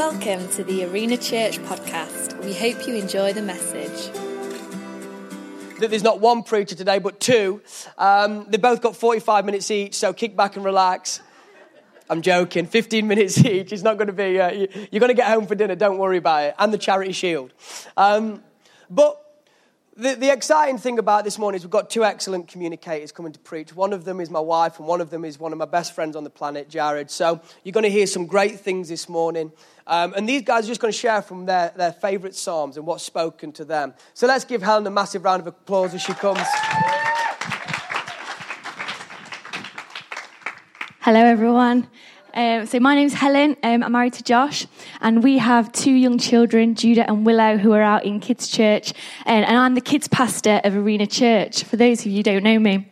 Welcome to the Arena Church podcast. We hope you enjoy the message. That there's not one preacher today, but two. Um, they both got 45 minutes each, so kick back and relax. I'm joking. 15 minutes each. It's not going to be. Uh, you're going to get home for dinner. Don't worry about it. And the charity shield. Um, but the, the, exciting thing about this morning is we've got two excellent communicators coming to preach. One of them is my wife, and one of them is one of my best friends on the planet, Jared. So you're going to hear some great things this morning. Um, and these guys are just going to share from their, their favourite Psalms and what's spoken to them. So let's give Helen a massive round of applause as she comes. Hello, everyone. Um, so my name's Helen. Um, I'm married to Josh, and we have two young children, Judah and Willow, who are out in kids' church, and, and I'm the kids' pastor of Arena Church. For those of you who don't know me.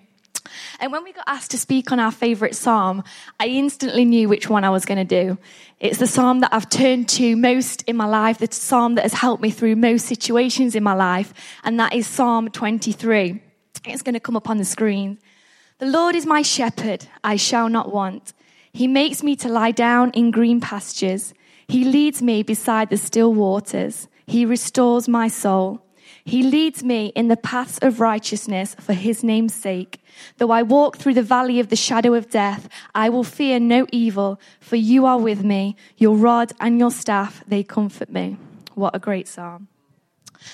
And when we got asked to speak on our favourite psalm, I instantly knew which one I was going to do. It's the psalm that I've turned to most in my life, the psalm that has helped me through most situations in my life, and that is Psalm 23. It's going to come up on the screen. The Lord is my shepherd, I shall not want. He makes me to lie down in green pastures. He leads me beside the still waters. He restores my soul. He leads me in the paths of righteousness for his name's sake. Though I walk through the valley of the shadow of death, I will fear no evil, for you are with me. Your rod and your staff, they comfort me. What a great psalm.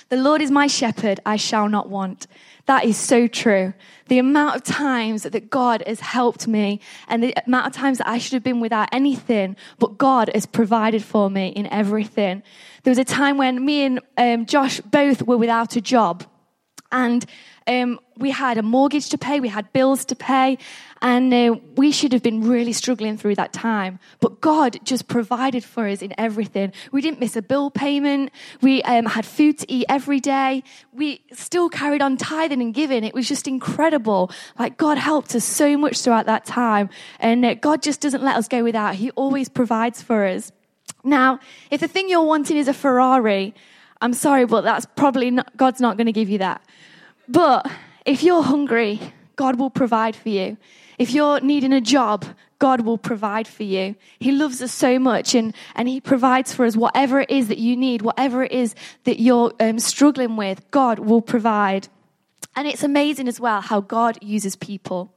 The Lord is my shepherd, I shall not want. That is so true. The amount of times that God has helped me and the amount of times that I should have been without anything, but God has provided for me in everything. There was a time when me and um, Josh both were without a job and um, we had a mortgage to pay, we had bills to pay, and uh, we should have been really struggling through that time. But God just provided for us in everything. We didn't miss a bill payment. We um, had food to eat every day. We still carried on tithing and giving. It was just incredible. Like God helped us so much throughout that time. And uh, God just doesn't let us go without. He always provides for us. Now, if the thing you're wanting is a Ferrari, I'm sorry, but that's probably not, God's not going to give you that. But if you're hungry, God will provide for you. If you're needing a job, God will provide for you. He loves us so much and, and He provides for us whatever it is that you need, whatever it is that you're um, struggling with, God will provide. And it's amazing as well how God uses people.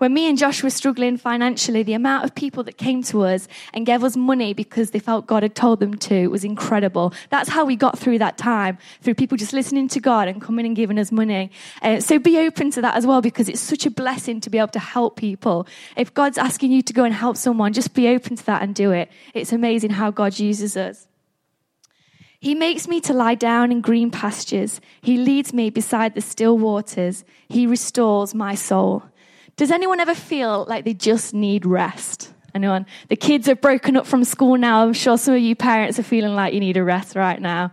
When me and Josh were struggling financially, the amount of people that came to us and gave us money because they felt God had told them to was incredible. That's how we got through that time, through people just listening to God and coming and giving us money. Uh, so be open to that as well because it's such a blessing to be able to help people. If God's asking you to go and help someone, just be open to that and do it. It's amazing how God uses us. He makes me to lie down in green pastures. He leads me beside the still waters. He restores my soul. Does anyone ever feel like they just need rest? Anyone? The kids are broken up from school now. I'm sure some of you parents are feeling like you need a rest right now.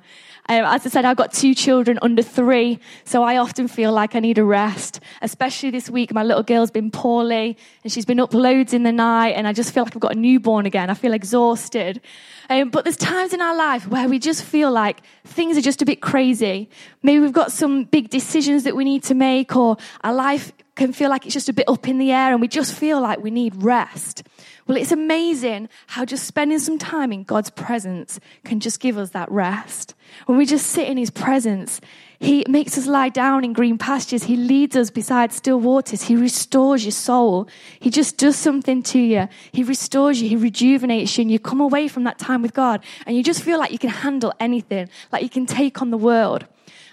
Um, as I said, I've got two children under three, so I often feel like I need a rest. Especially this week, my little girl's been poorly and she's been up loads in the night, and I just feel like I've got a newborn again. I feel exhausted. Um, but there's times in our life where we just feel like things are just a bit crazy. Maybe we've got some big decisions that we need to make, or our life can feel like it's just a bit up in the air, and we just feel like we need rest. Well, it's amazing how just spending some time in God's presence can just give us that rest. When we just sit in His presence, He makes us lie down in green pastures. He leads us beside still waters. He restores your soul. He just does something to you. He restores you. He rejuvenates you. And you come away from that time with God and you just feel like you can handle anything, like you can take on the world.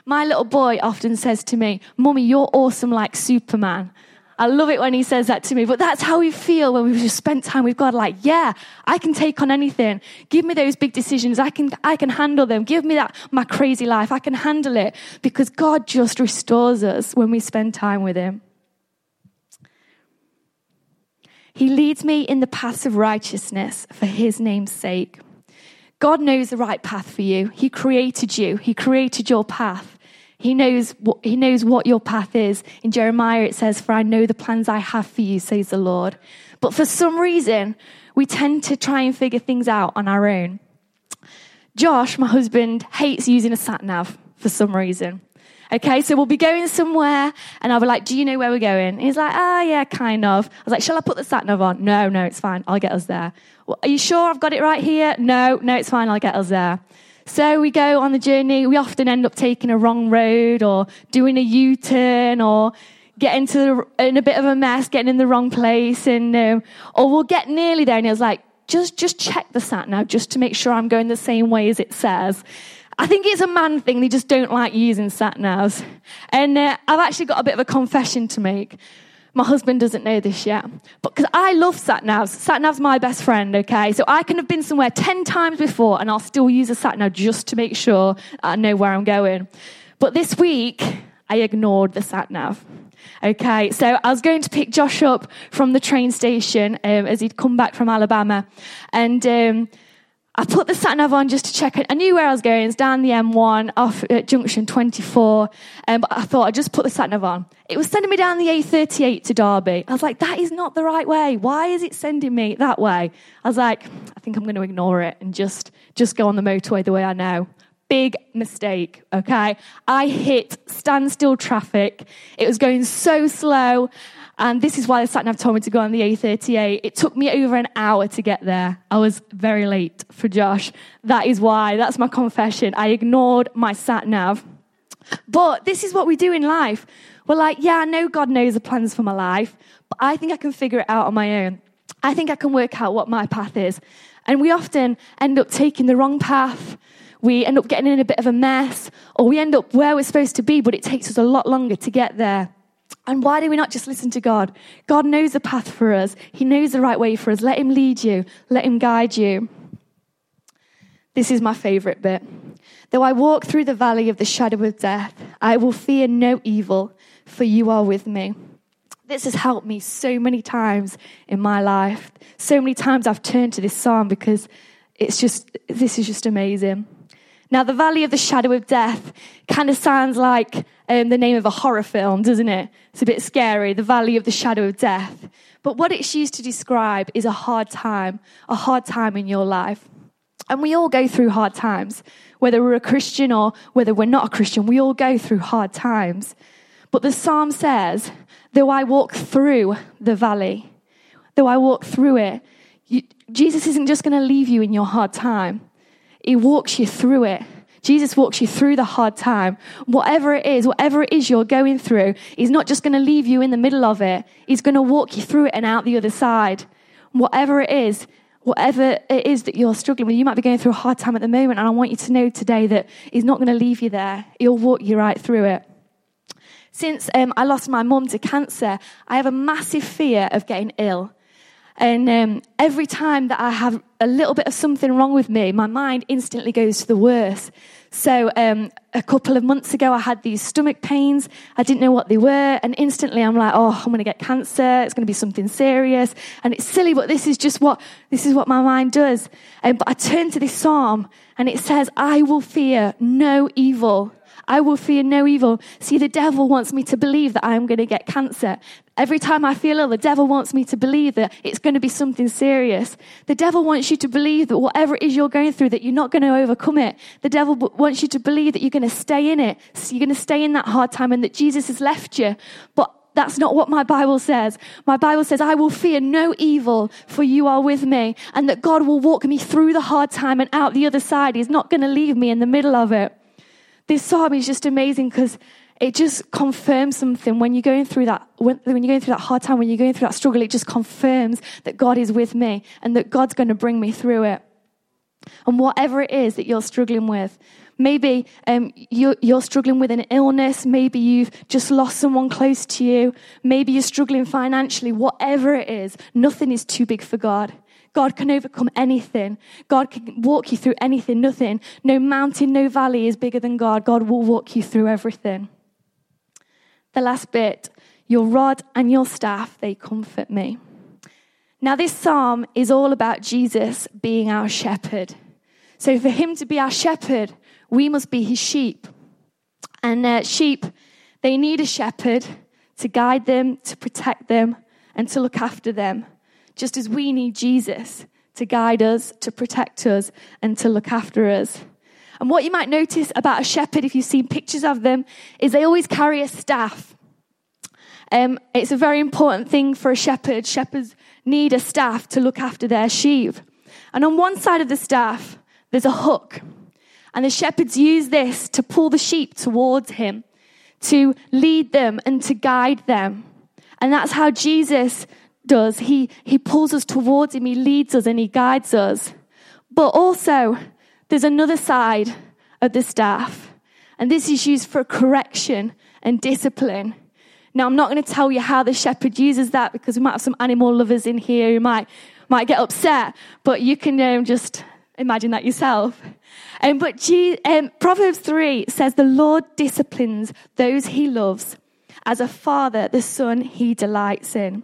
My little boy often says to me, Mummy, you're awesome like Superman. I love it when he says that to me, but that's how we feel when we've just spent time with God. Like, yeah, I can take on anything. Give me those big decisions. I can, I can handle them. Give me that, my crazy life. I can handle it because God just restores us when we spend time with Him. He leads me in the paths of righteousness for His name's sake. God knows the right path for you. He created you. He created your path. He knows what, he knows what your path is. In Jeremiah, it says, For I know the plans I have for you, says the Lord. But for some reason, we tend to try and figure things out on our own. Josh, my husband, hates using a sat nav for some reason. Okay, so we'll be going somewhere, and I'll be like, Do you know where we're going? he's like, Ah, oh, yeah, kind of. I was like, Shall I put the sat nav on? No, no, it's fine. I'll get us there. Well, are you sure I've got it right here? No, no, it's fine. I'll get us there. So we go on the journey. We often end up taking a wrong road or doing a U turn or getting to the, in a bit of a mess, getting in the wrong place, and um, or we'll get nearly there, and was like, just just check the sat nav just to make sure I'm going the same way as it says. I think it's a man thing. They just don't like using sat navs. And uh, I've actually got a bit of a confession to make. My husband doesn't know this yet, but because I love sat navs. Sat nav's my best friend. Okay, so I can have been somewhere ten times before, and I'll still use a sat nav just to make sure I know where I'm going. But this week, I ignored the sat nav. Okay, so I was going to pick Josh up from the train station um, as he'd come back from Alabama, and um, I put the sat nav on just to check it. I knew where I was going. It's down the M1 off at junction 24, um, but I thought I'd just put the sat nav on. It was sending me down the A38 to Derby. I was like, that is not the right way. Why is it sending me that way? I was like, I think I'm going to ignore it and just just go on the motorway the way I know big mistake, okay? I hit standstill traffic. It was going so slow. And this is why the sat nav told me to go on the A38. It took me over an hour to get there. I was very late for Josh. That is why. That's my confession. I ignored my sat nav. But this is what we do in life. We're like, yeah, I know God knows the plans for my life, but I think I can figure it out on my own. I think I can work out what my path is. And we often end up taking the wrong path we end up getting in a bit of a mess, or we end up where we're supposed to be, but it takes us a lot longer to get there. And why do we not just listen to God? God knows the path for us, He knows the right way for us. Let Him lead you, let Him guide you. This is my favorite bit. Though I walk through the valley of the shadow of death, I will fear no evil, for you are with me. This has helped me so many times in my life. So many times I've turned to this psalm because it's just, this is just amazing. Now, the Valley of the Shadow of Death kind of sounds like um, the name of a horror film, doesn't it? It's a bit scary, the Valley of the Shadow of Death. But what it's used to describe is a hard time, a hard time in your life. And we all go through hard times. Whether we're a Christian or whether we're not a Christian, we all go through hard times. But the psalm says, though I walk through the valley, though I walk through it, you, Jesus isn't just going to leave you in your hard time. He walks you through it. Jesus walks you through the hard time. Whatever it is, whatever it is you're going through, He's not just going to leave you in the middle of it. He's going to walk you through it and out the other side. Whatever it is, whatever it is that you're struggling with, you might be going through a hard time at the moment, and I want you to know today that He's not going to leave you there. He'll walk you right through it. Since um, I lost my mum to cancer, I have a massive fear of getting ill. And um, every time that I have a little bit of something wrong with me, my mind instantly goes to the worst. So um, a couple of months ago, I had these stomach pains. I didn't know what they were, and instantly I'm like, "Oh, I'm going to get cancer. It's going to be something serious." And it's silly, but this is just what this is what my mind does. Um, but I turn to this psalm, and it says, "I will fear no evil." I will fear no evil. See, the devil wants me to believe that I'm going to get cancer. Every time I feel ill, the devil wants me to believe that it's going to be something serious. The devil wants you to believe that whatever it is you're going through, that you're not going to overcome it. The devil wants you to believe that you're going to stay in it. So you're going to stay in that hard time and that Jesus has left you. But that's not what my Bible says. My Bible says, I will fear no evil, for you are with me, and that God will walk me through the hard time and out the other side. He's not going to leave me in the middle of it. This psalm is just amazing because it just confirms something. When you're going through that when, when, you're going through that hard time when you're going through that struggle it just confirms that god is with me and that god's going to bring me through it. And whatever it is that you're struggling with maybe um, you're, you're struggling with an illness maybe you've just lost someone close to you maybe you're struggling financially whatever it is nothing is too big for god God can overcome anything. God can walk you through anything, nothing. No mountain, no valley is bigger than God. God will walk you through everything. The last bit your rod and your staff, they comfort me. Now, this psalm is all about Jesus being our shepherd. So, for him to be our shepherd, we must be his sheep. And uh, sheep, they need a shepherd to guide them, to protect them, and to look after them, just as we need Jesus to guide us, to protect us, and to look after us. And what you might notice about a shepherd, if you've seen pictures of them, is they always carry a staff. Um, it's a very important thing for a shepherd. Shepherds need a staff to look after their sheep. And on one side of the staff, there's a hook. And the shepherds use this to pull the sheep towards him, to lead them and to guide them. And that's how Jesus does. He, he pulls us towards him, he leads us and he guides us. But also, there's another side of the staff, and this is used for correction and discipline. Now, I'm not going to tell you how the shepherd uses that because we might have some animal lovers in here who might, might get upset, but you can um, just imagine that yourself. Um, but G, um, Proverbs 3 says, The Lord disciplines those he loves as a father, the son he delights in.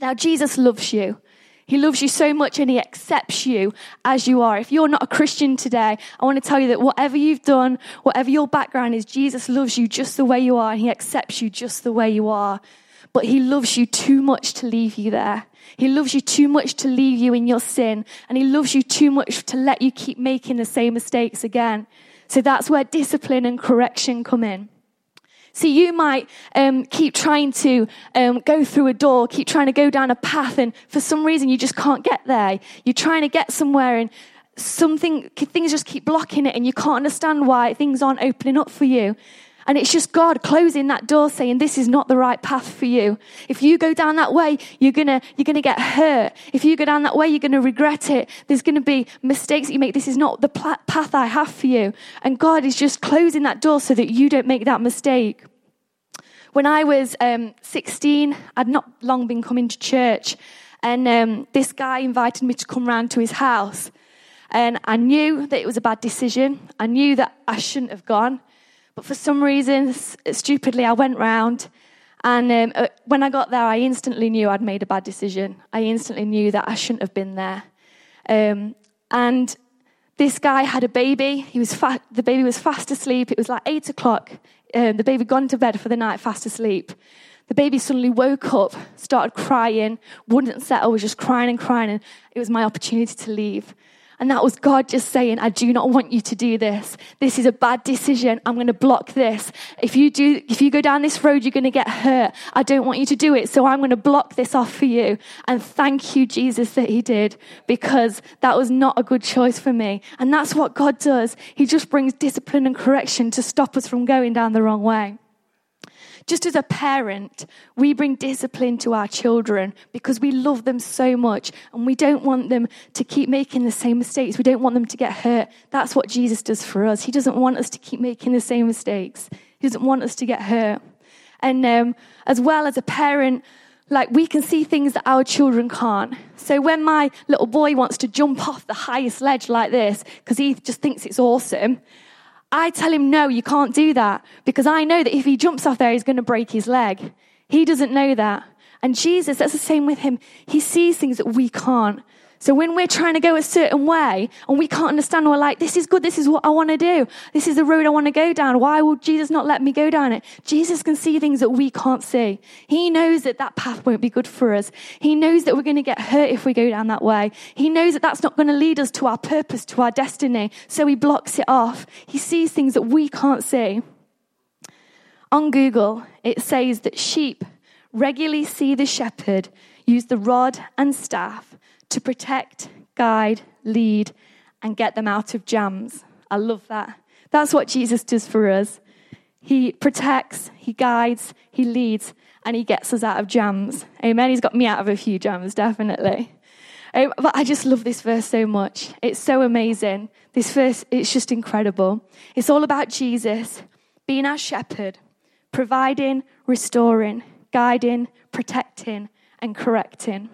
Now, Jesus loves you. He loves you so much and he accepts you as you are. If you're not a Christian today, I want to tell you that whatever you've done, whatever your background is, Jesus loves you just the way you are and he accepts you just the way you are. But he loves you too much to leave you there. He loves you too much to leave you in your sin. And he loves you too much to let you keep making the same mistakes again. So that's where discipline and correction come in. See, you might um, keep trying to um, go through a door, keep trying to go down a path, and for some reason you just can't get there. You're trying to get somewhere, and something things just keep blocking it, and you can't understand why things aren't opening up for you. And it's just God closing that door saying, this is not the right path for you. If you go down that way, you're gonna, you're gonna get hurt. If you go down that way, you're gonna regret it. There's gonna be mistakes that you make. This is not the path I have for you. And God is just closing that door so that you don't make that mistake. When I was um, 16, I'd not long been coming to church. And um, this guy invited me to come round to his house. And I knew that it was a bad decision. I knew that I shouldn't have gone. But for some reason, stupidly, I went round. And um, uh, when I got there, I instantly knew I'd made a bad decision. I instantly knew that I shouldn't have been there. Um, and this guy had a baby. He was fa- the baby was fast asleep. It was like eight o'clock. Um, the baby had gone to bed for the night, fast asleep. The baby suddenly woke up, started crying, wouldn't settle, was just crying and crying. And it was my opportunity to leave. And that was God just saying, I do not want you to do this. This is a bad decision. I'm going to block this. If you do, if you go down this road, you're going to get hurt. I don't want you to do it. So I'm going to block this off for you. And thank you, Jesus, that he did because that was not a good choice for me. And that's what God does. He just brings discipline and correction to stop us from going down the wrong way. Just as a parent, we bring discipline to our children because we love them so much and we don't want them to keep making the same mistakes. We don't want them to get hurt. That's what Jesus does for us. He doesn't want us to keep making the same mistakes, He doesn't want us to get hurt. And um, as well as a parent, like we can see things that our children can't. So when my little boy wants to jump off the highest ledge like this because he just thinks it's awesome, I tell him, no, you can't do that because I know that if he jumps off there, he's going to break his leg. He doesn't know that. And Jesus, that's the same with him. He sees things that we can't. So when we're trying to go a certain way and we can't understand, we're like, this is good. This is what I want to do. This is the road I want to go down. Why will Jesus not let me go down it? Jesus can see things that we can't see. He knows that that path won't be good for us. He knows that we're going to get hurt if we go down that way. He knows that that's not going to lead us to our purpose, to our destiny. So he blocks it off. He sees things that we can't see. On Google, it says that sheep regularly see the shepherd use the rod and staff to protect, guide, lead, and get them out of jams. I love that. That's what Jesus does for us. He protects, he guides, he leads, and he gets us out of jams. Amen. He's got me out of a few jams, definitely. Um, but I just love this verse so much. It's so amazing. This verse, it's just incredible. It's all about Jesus being our shepherd, providing, restoring, guiding, protecting, and correcting.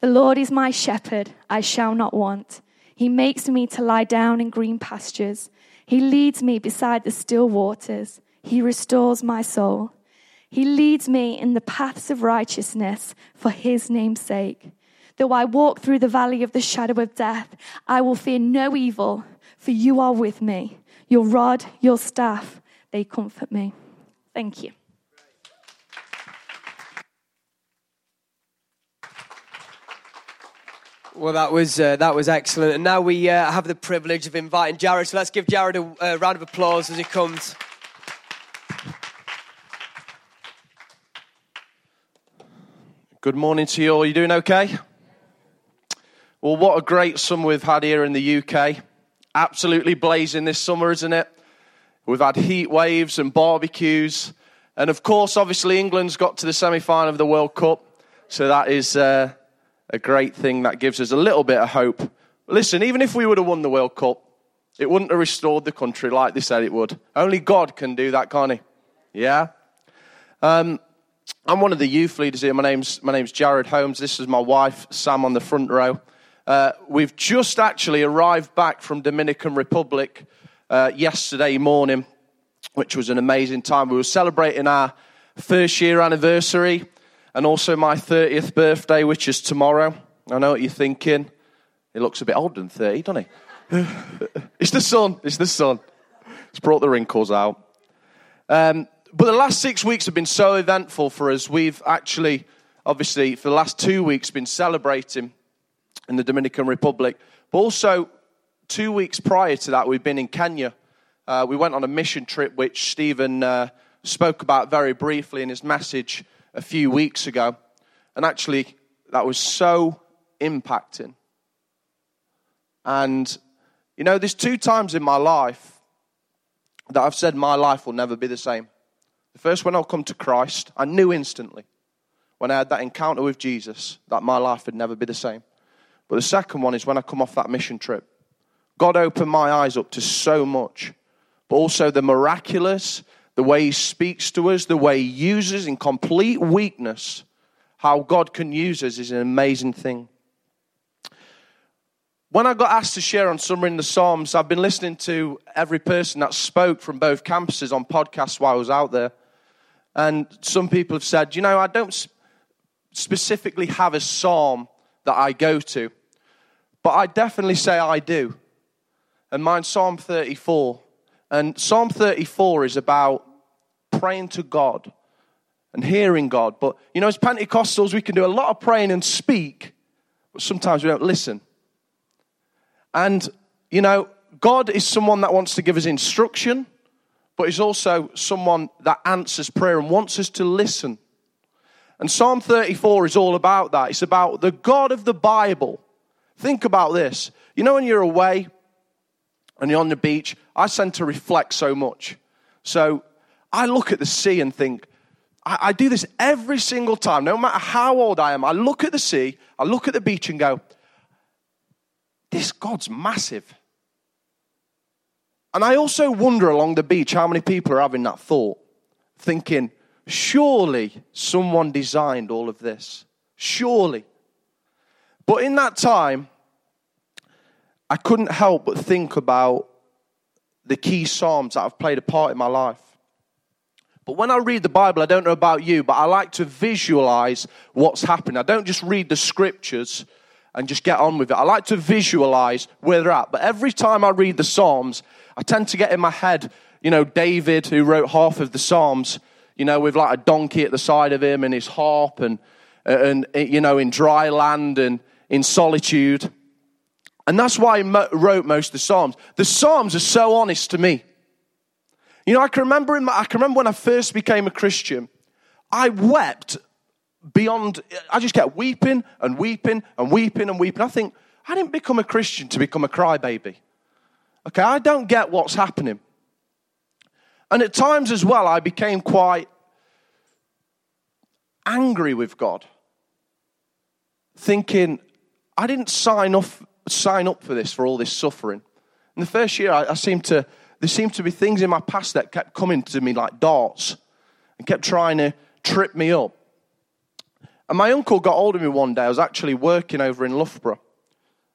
The Lord is my shepherd, I shall not want. He makes me to lie down in green pastures. He leads me beside the still waters. He restores my soul. He leads me in the paths of righteousness for his name's sake. Though I walk through the valley of the shadow of death, I will fear no evil, for you are with me. Your rod, your staff, they comfort me. Thank you. Well, that was uh, that was excellent, and now we uh, have the privilege of inviting Jared. So let's give Jared a uh, round of applause as he comes. Good morning to you all. You doing okay? Well, what a great summer we've had here in the UK. Absolutely blazing this summer, isn't it? We've had heat waves and barbecues. And of course, obviously, England's got to the semi final of the World Cup. So that is uh, a great thing that gives us a little bit of hope. Listen, even if we would have won the World Cup, it wouldn't have restored the country like they said it would. Only God can do that, can't he? Yeah? Um, I'm one of the youth leaders here. My name's, my name's Jared Holmes. This is my wife, Sam, on the front row. Uh, we've just actually arrived back from Dominican Republic uh, yesterday morning, which was an amazing time. We were celebrating our first year anniversary and also my 30th birthday, which is tomorrow. I know what you're thinking. He looks a bit older than 30, doesn't he? it's the sun. It's the sun. It's brought the wrinkles out. Um, but the last six weeks have been so eventful for us. We've actually, obviously, for the last two weeks, been celebrating in the Dominican Republic. But also, two weeks prior to that, we've been in Kenya. Uh, we went on a mission trip, which Stephen uh, spoke about very briefly in his message a few weeks ago. And actually, that was so impacting. And, you know, there's two times in my life that I've said my life will never be the same. The first, when I'll come to Christ, I knew instantly when I had that encounter with Jesus that my life would never be the same. But the second one is when I come off that mission trip. God opened my eyes up to so much, but also the miraculous, the way He speaks to us, the way He uses in complete weakness, how God can use us is an amazing thing. When I got asked to share on Summer in the Psalms, I've been listening to every person that spoke from both campuses on podcasts while I was out there. And some people have said, you know, I don't specifically have a psalm that I go to, but I definitely say I do. And mine's Psalm 34. And Psalm 34 is about praying to God and hearing God. But, you know, as Pentecostals, we can do a lot of praying and speak, but sometimes we don't listen. And, you know, God is someone that wants to give us instruction, but He's also someone that answers prayer and wants us to listen. And Psalm 34 is all about that. It's about the God of the Bible. Think about this. You know, when you're away and you're on the beach, I tend to reflect so much. So I look at the sea and think, I, I do this every single time, no matter how old I am. I look at the sea, I look at the beach and go, this God's massive. And I also wonder along the beach how many people are having that thought, thinking, surely someone designed all of this. Surely. But in that time, I couldn't help but think about the key Psalms that have played a part in my life. But when I read the Bible, I don't know about you, but I like to visualize what's happening. I don't just read the scriptures and just get on with it. I like to visualize where they're at. But every time I read the Psalms, I tend to get in my head, you know, David, who wrote half of the Psalms, you know, with like a donkey at the side of him and his harp and, and you know, in dry land and in solitude. And that's why he wrote most of the Psalms. The Psalms are so honest to me. You know, I can remember, in my, I can remember when I first became a Christian, I wept beyond, I just kept weeping and weeping and weeping and weeping. I think, I didn't become a Christian to become a crybaby. Okay, I don't get what's happening. And at times as well, I became quite angry with God, thinking, I didn't sign up, sign up for this, for all this suffering. In the first year, I, I seemed to, there seemed to be things in my past that kept coming to me like darts and kept trying to trip me up. And my uncle got hold of me one day. I was actually working over in Loughborough.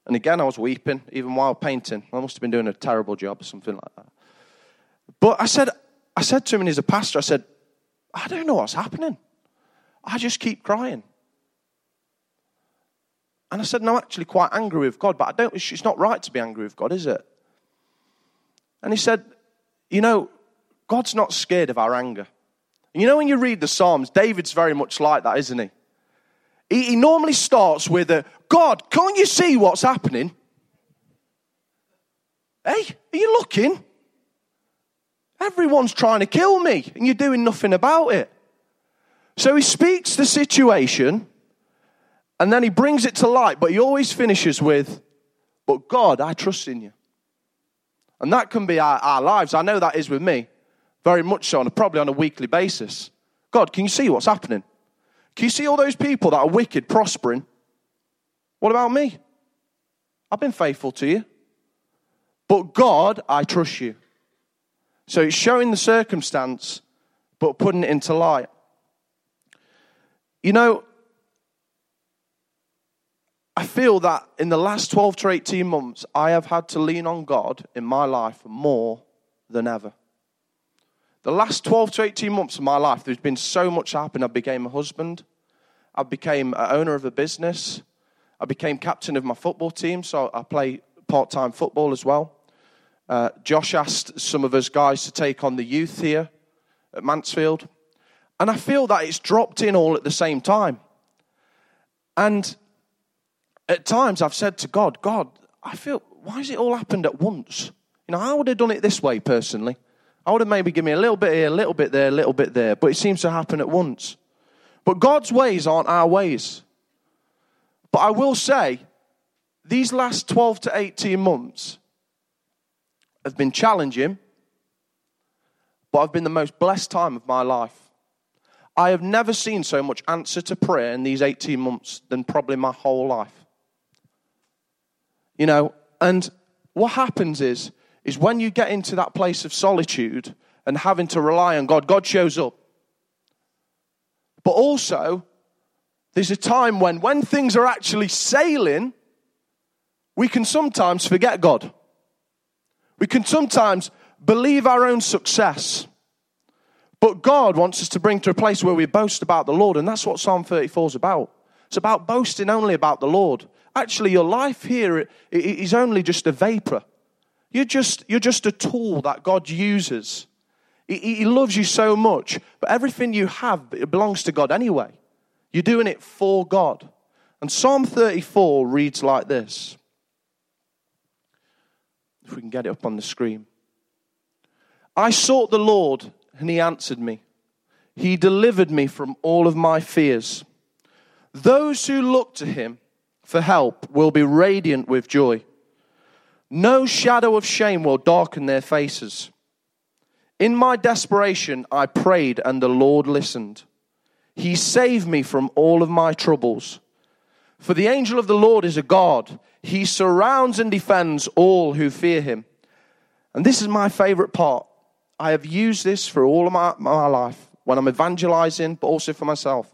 And again, I was weeping, even while painting. I must have been doing a terrible job or something like that. But I said, I said to him, and he's a pastor, I said, I don't know what's happening. I just keep crying. And I said, No, I'm actually quite angry with God, but I don't, it's not right to be angry with God, is it? And he said, You know, God's not scared of our anger. And you know, when you read the Psalms, David's very much like that, isn't he? he, he normally starts with a God, can't you see what's happening? Hey, are you looking? Everyone's trying to kill me, and you're doing nothing about it. So he speaks the situation, and then he brings it to light, but he always finishes with, But God, I trust in you. And that can be our, our lives. I know that is with me, very much so, probably on a weekly basis. God, can you see what's happening? Can you see all those people that are wicked prospering? What about me? I've been faithful to you. But God, I trust you. So it's showing the circumstance, but putting it into light. You know, I feel that in the last 12 to 18 months, I have had to lean on God in my life more than ever. The last 12 to 18 months of my life, there's been so much happening. I became a husband. I became an owner of a business. I became captain of my football team, so I play part time football as well. Uh, Josh asked some of us guys to take on the youth here at Mansfield. And I feel that it's dropped in all at the same time. And at times I've said to God, God, I feel, why has it all happened at once? You know, I would have done it this way personally. I would have maybe given me a little bit here, a little bit there, a little bit there, but it seems to happen at once. But God's ways aren't our ways. But I will say, these last 12 to 18 months have been challenging, but I've been the most blessed time of my life. I have never seen so much answer to prayer in these 18 months than probably my whole life. You know, and what happens is, is when you get into that place of solitude and having to rely on God, God shows up. But also, there's a time when, when things are actually sailing, we can sometimes forget God. We can sometimes believe our own success. But God wants us to bring to a place where we boast about the Lord, and that's what Psalm 34 is about. It's about boasting only about the Lord. Actually, your life here is only just a vapor. You're just, you're just a tool that God uses. He, he loves you so much, but everything you have belongs to God anyway. You're doing it for God. And Psalm 34 reads like this. If we can get it up on the screen. I sought the Lord, and he answered me. He delivered me from all of my fears. Those who look to him for help will be radiant with joy. No shadow of shame will darken their faces. In my desperation, I prayed, and the Lord listened. He saved me from all of my troubles. For the angel of the Lord is a God. He surrounds and defends all who fear him. And this is my favorite part. I have used this for all of my, my life when I'm evangelizing, but also for myself.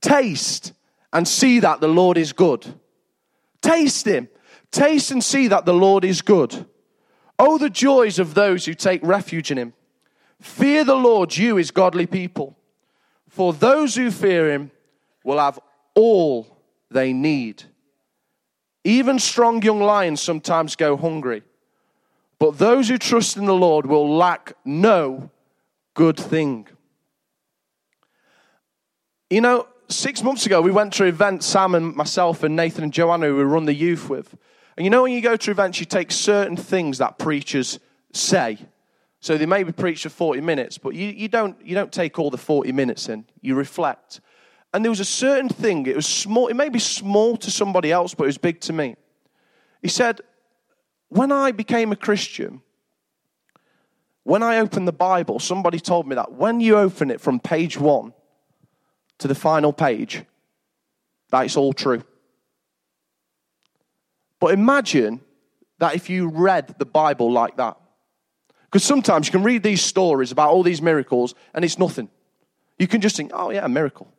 Taste and see that the Lord is good. Taste him. Taste and see that the Lord is good. Oh, the joys of those who take refuge in him. Fear the Lord, you his godly people. For those who fear him will have all they need. Even strong young lions sometimes go hungry, but those who trust in the Lord will lack no good thing. You know, six months ago, we went to an event, Sam and myself and Nathan and Joanna, who we run the youth with. And you know, when you go to events, you take certain things that preachers say. So they maybe preach for 40 minutes, but you, you, don't, you don't take all the 40 minutes in. You reflect. And there was a certain thing, it was small, it may be small to somebody else, but it was big to me. He said, When I became a Christian, when I opened the Bible, somebody told me that when you open it from page one to the final page, that's all true. But imagine that if you read the Bible like that. Because sometimes you can read these stories about all these miracles and it's nothing. You can just think, oh, yeah, a miracle.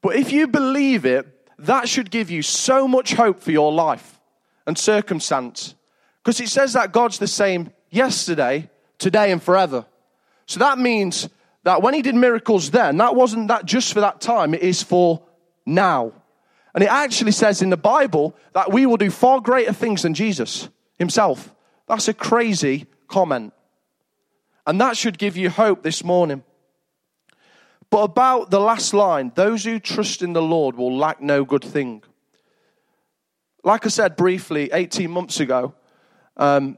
But if you believe it, that should give you so much hope for your life and circumstance. Because it says that God's the same yesterday, today, and forever. So that means that when he did miracles then, that wasn't that just for that time, it is for now. And it actually says in the Bible that we will do far greater things than Jesus himself. That's a crazy comment. And that should give you hope this morning. But about the last line, those who trust in the Lord will lack no good thing. Like I said briefly, 18 months ago, um,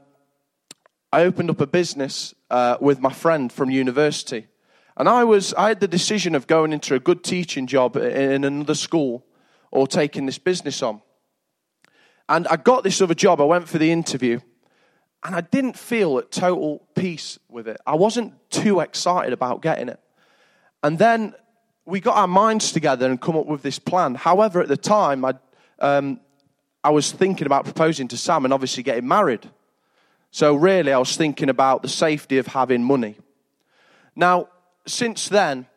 I opened up a business uh, with my friend from university. And I was, I had the decision of going into a good teaching job in another school or taking this business on. And I got this other job. I went for the interview and I didn't feel at total peace with it. I wasn't too excited about getting it. And then we got our minds together and come up with this plan. However, at the time, I, um, I was thinking about proposing to Sam and obviously getting married. So, really, I was thinking about the safety of having money. Now, since then,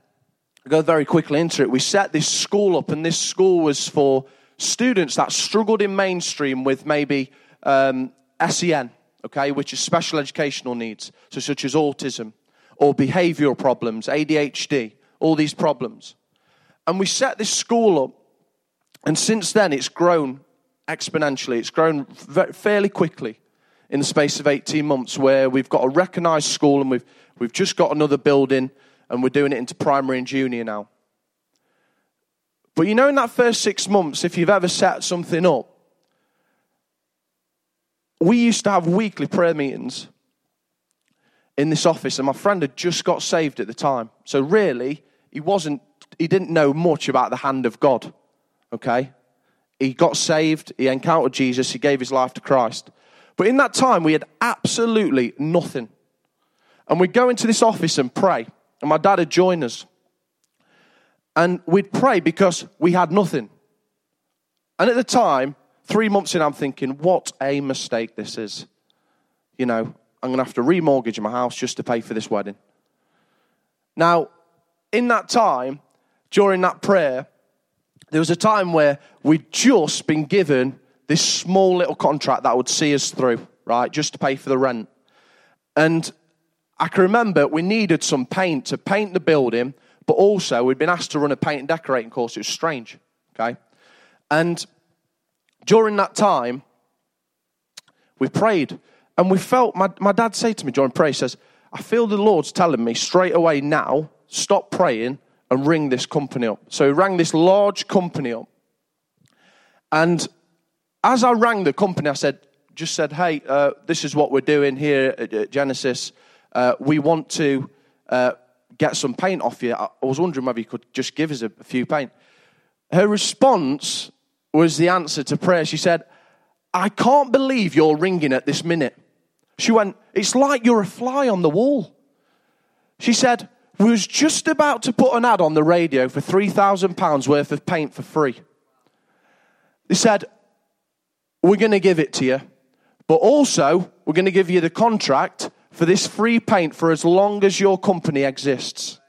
I'll go very quickly into it. We set this school up, and this school was for students that struggled in mainstream with maybe um, SEN, okay, which is special educational needs, so such as autism or behavioral problems, ADHD, all these problems. And we set this school up, and since then it's grown exponentially. It's grown fairly quickly in the space of 18 months, where we've got a recognized school and we've, we've just got another building and we're doing it into primary and junior now. But you know, in that first six months, if you've ever set something up, we used to have weekly prayer meetings in this office, and my friend had just got saved at the time. So, really, he wasn't, he didn't know much about the hand of God. Okay? He got saved, he encountered Jesus, he gave his life to Christ. But in that time, we had absolutely nothing. And we'd go into this office and pray, and my dad had joined us. And we'd pray because we had nothing. And at the time, three months in, I'm thinking, what a mistake this is. You know, I'm going to have to remortgage my house just to pay for this wedding. Now, in that time, during that prayer, there was a time where we'd just been given this small little contract that would see us through, right, just to pay for the rent. And I can remember we needed some paint to paint the building, but also we'd been asked to run a paint and decorating course. It was strange, okay? And during that time, we prayed and we felt, my, my dad said to me during prayer, he says, I feel the Lord's telling me straight away now, stop praying and ring this company up. So he rang this large company up. And as I rang the company, I said, just said, hey, uh, this is what we're doing here at Genesis. Uh, we want to uh, get some paint off you. I was wondering whether you could just give us a, few paint. Her response was the answer to prayer. She said, I can't believe you're ringing at this minute. She went, It's like you're a fly on the wall. She said, We was just about to put an ad on the radio for £3,000 worth of paint for free. They said, We're going to give it to you, but also we're going to give you the contract for this free paint for as long as your company exists.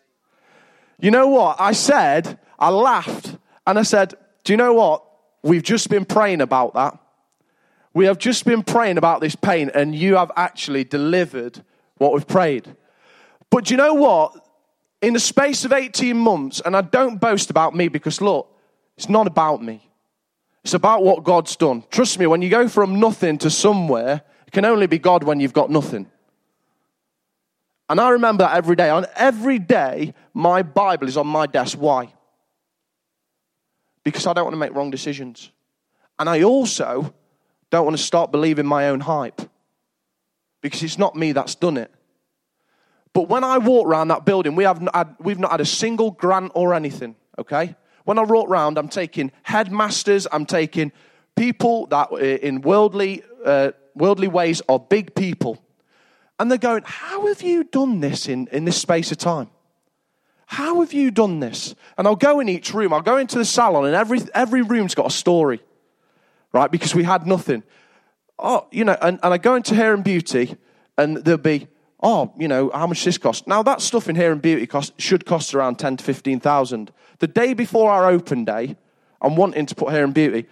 You know what? I said, I laughed, and I said, Do you know what? We've just been praying about that. We have just been praying about this paint, and you have actually delivered what we've prayed. But do you know what? In the space of 18 months, and I don't boast about me because look, it's not about me. It's about what God's done. Trust me, when you go from nothing to somewhere, it can only be God when you've got nothing. And I remember that every day. On every day, my Bible is on my desk. Why? because I don't want to make wrong decisions. And I also don't want to start believing my own hype because it's not me that's done it. But when I walk around that building, we have not had, we've not had a single grant or anything, okay? When I walk around, I'm taking headmasters, I'm taking people that in worldly, uh, worldly ways are big people. And they're going, How have you done this in, in this space of time? How have you done this? And I'll go in each room. I'll go into the salon, and every, every room's got a story, right? Because we had nothing. Oh, you know, and, and I go into hair and beauty, and there'll be, oh, you know, how much this cost? Now, that stuff in hair and beauty cost, should cost around 10 to 15,000. The day before our open day, I'm wanting to put hair and beauty,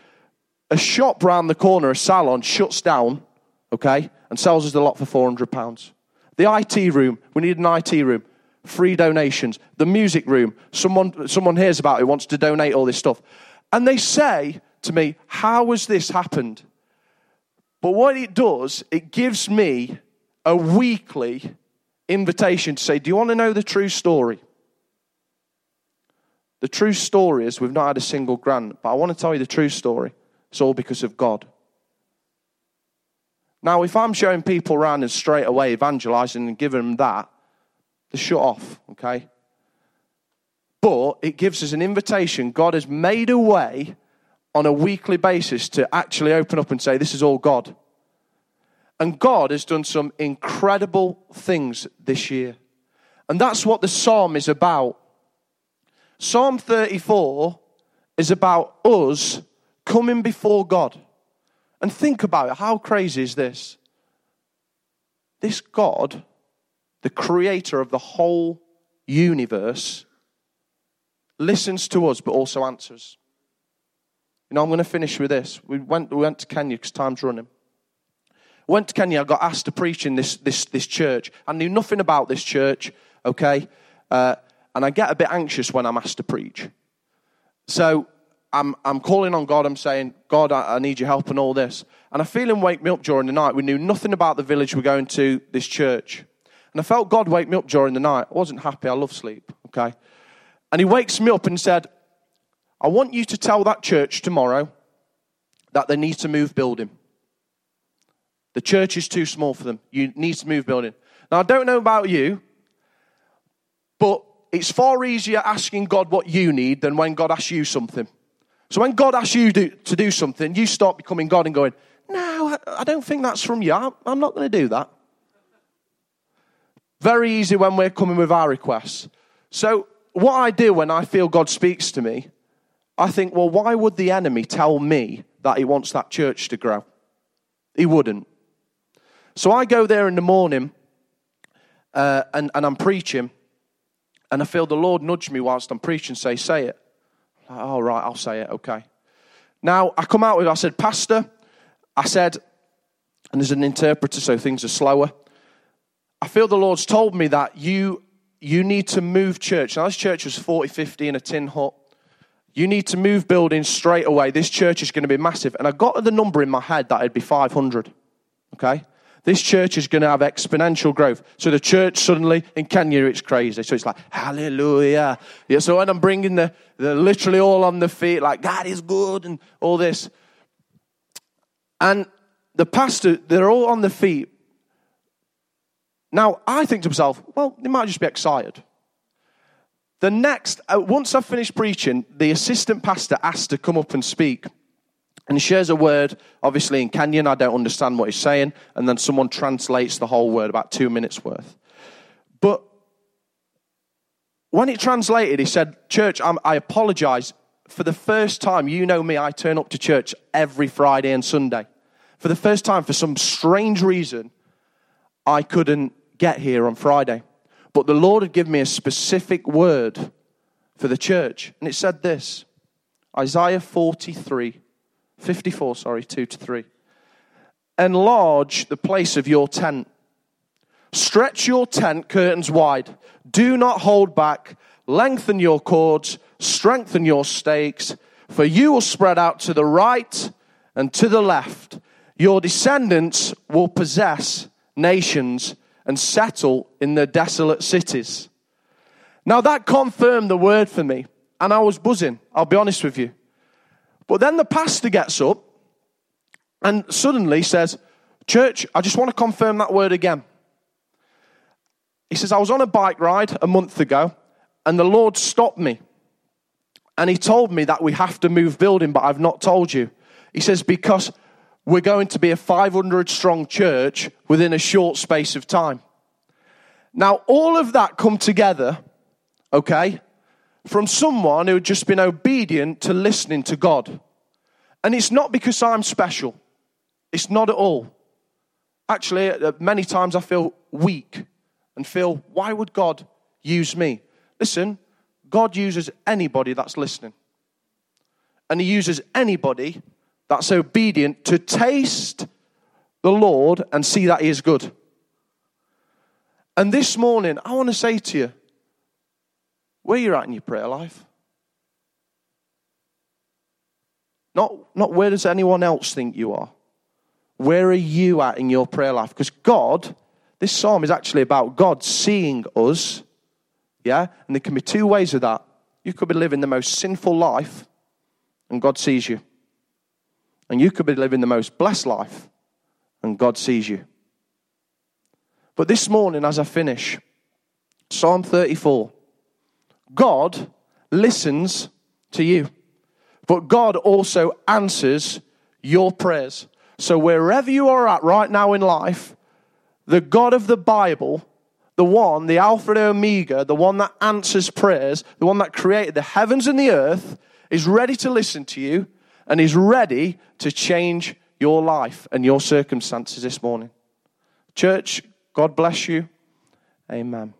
a shop round the corner, a salon, shuts down, okay, and sells us the lot for £400. The IT room, we need an IT room free donations. The music room, someone, someone hears about it, wants to donate all this stuff. And they say to me, How has this happened? But what it does, it gives me a weekly invitation to say, Do you want to know the true story? The true story is we've not had a single grant, but I want to tell you the true story. It's all because of God. Now, if I'm showing people around and straight away evangelizing and giving them that, they shut off, okay? But it gives us an invitation. God has made a way on a weekly basis to actually open up and say, This is all God. And God has done some incredible things this year. And that's what the psalm is about. Psalm 34 is about us coming before God. And think about it how crazy is this? This God, the creator of the whole universe, listens to us but also answers. You know, I'm going to finish with this. We went, we went to Kenya because time's running. Went to Kenya, I got asked to preach in this, this, this church. I knew nothing about this church, okay? Uh, and I get a bit anxious when I'm asked to preach. So I'm, I'm calling on God. I'm saying, God, I, I, need your help and all this. And I feel him wake me up during the night. We knew nothing about the village we're going to, this church. And I felt God wake me up during the night. I wasn't happy. I love sleep, okay? And he wakes me up and said, I want you to tell that church tomorrow that they need to move building. The church is too small for them. You need to move building. Now, I don't know about you, but it's far easier asking God what you need than when God asks you something. So when God asks you to do something, you start becoming God and going, No, I don't think that's from you. I'm not going to do that. Very easy when we're coming with our requests. So, what I do when I feel God speaks to me, I think, well, why would the enemy tell me that he wants that church to grow? He wouldn't. So I go there in the morning uh, and, and I'm preaching, and I feel the Lord nudge me whilst I'm preaching, say, Say it. Like, oh, right, I'll say it, okay. Now, I come out with, I said, Pastor, I said, and there's an interpreter, so things are slower. I feel the Lord's told me that you, you need to move church. Now, this church was 40, 50 in a tin hut. You need to move buildings straight away. This church is going to be massive. And I got the number in my head that it'd be 500. Okay? This church is going to have exponential growth. So the church suddenly in Kenya, it's crazy. So it's like, hallelujah. Yeah, so when I'm bringing the, the literally all on the feet, like, God is good and all this. And the pastor, they're all on the feet. Now, I think to myself, well, they might just be excited. The next, uh, once I've finished preaching, the assistant pastor asked to come up and speak. And he shares a word, obviously in Kenyan, I don't understand what he's saying, and then someone translates the whole word, about two minutes worth. But when it translated, he said, Church, I'm, i apologize. For the first time, you know me, I turn up to church every Friday and Sunday. For the first time, for some strange reason, I couldn't get here on Friday. But the Lord had given me a specific word for the church. And it said this Isaiah 43 54, sorry, 2 to 3. Enlarge the place of your tent. Stretch your tent curtains wide. Do not hold back. Lengthen your cords. Strengthen your stakes. For you will spread out to the right and to the left. Your descendants will possess nations and settle in the desolate cities. Now that confirmed the word for me, and I was buzzing, I'll be honest with you. But then the pastor gets up and suddenly says, Church, I just want to confirm that word again. He says, I was on a bike ride a month ago and the Lord stopped me. And he told me that we have to move building, but I've not told you. He says, because we're going to be a 500 strong church within a short space of time. Now, all of that come together, okay, from someone who had just been obedient to listening to God. And it's not because I'm special, it's not at all. Actually, uh, many times I feel weak and feel, why would God use me? Listen, God uses anybody that's listening. And He uses anybody that's obedient to taste the Lord and see that He is good. And this morning, I want to say to you, where you're at in your prayer life. Not, not where does anyone else think you are. Where are you at in your prayer life? Because God, this psalm is actually about God seeing us. Yeah? And there can be two ways of that. You could be living the most sinful life, and God sees you. And you could be living the most blessed life, and God sees you. But this morning, as I finish, Psalm 34 God listens to you, but God also answers your prayers. So, wherever you are at right now in life, the God of the Bible, the one, the Alpha and Omega, the one that answers prayers, the one that created the heavens and the earth, is ready to listen to you and is ready to change your life and your circumstances this morning. Church, God bless you. Amen.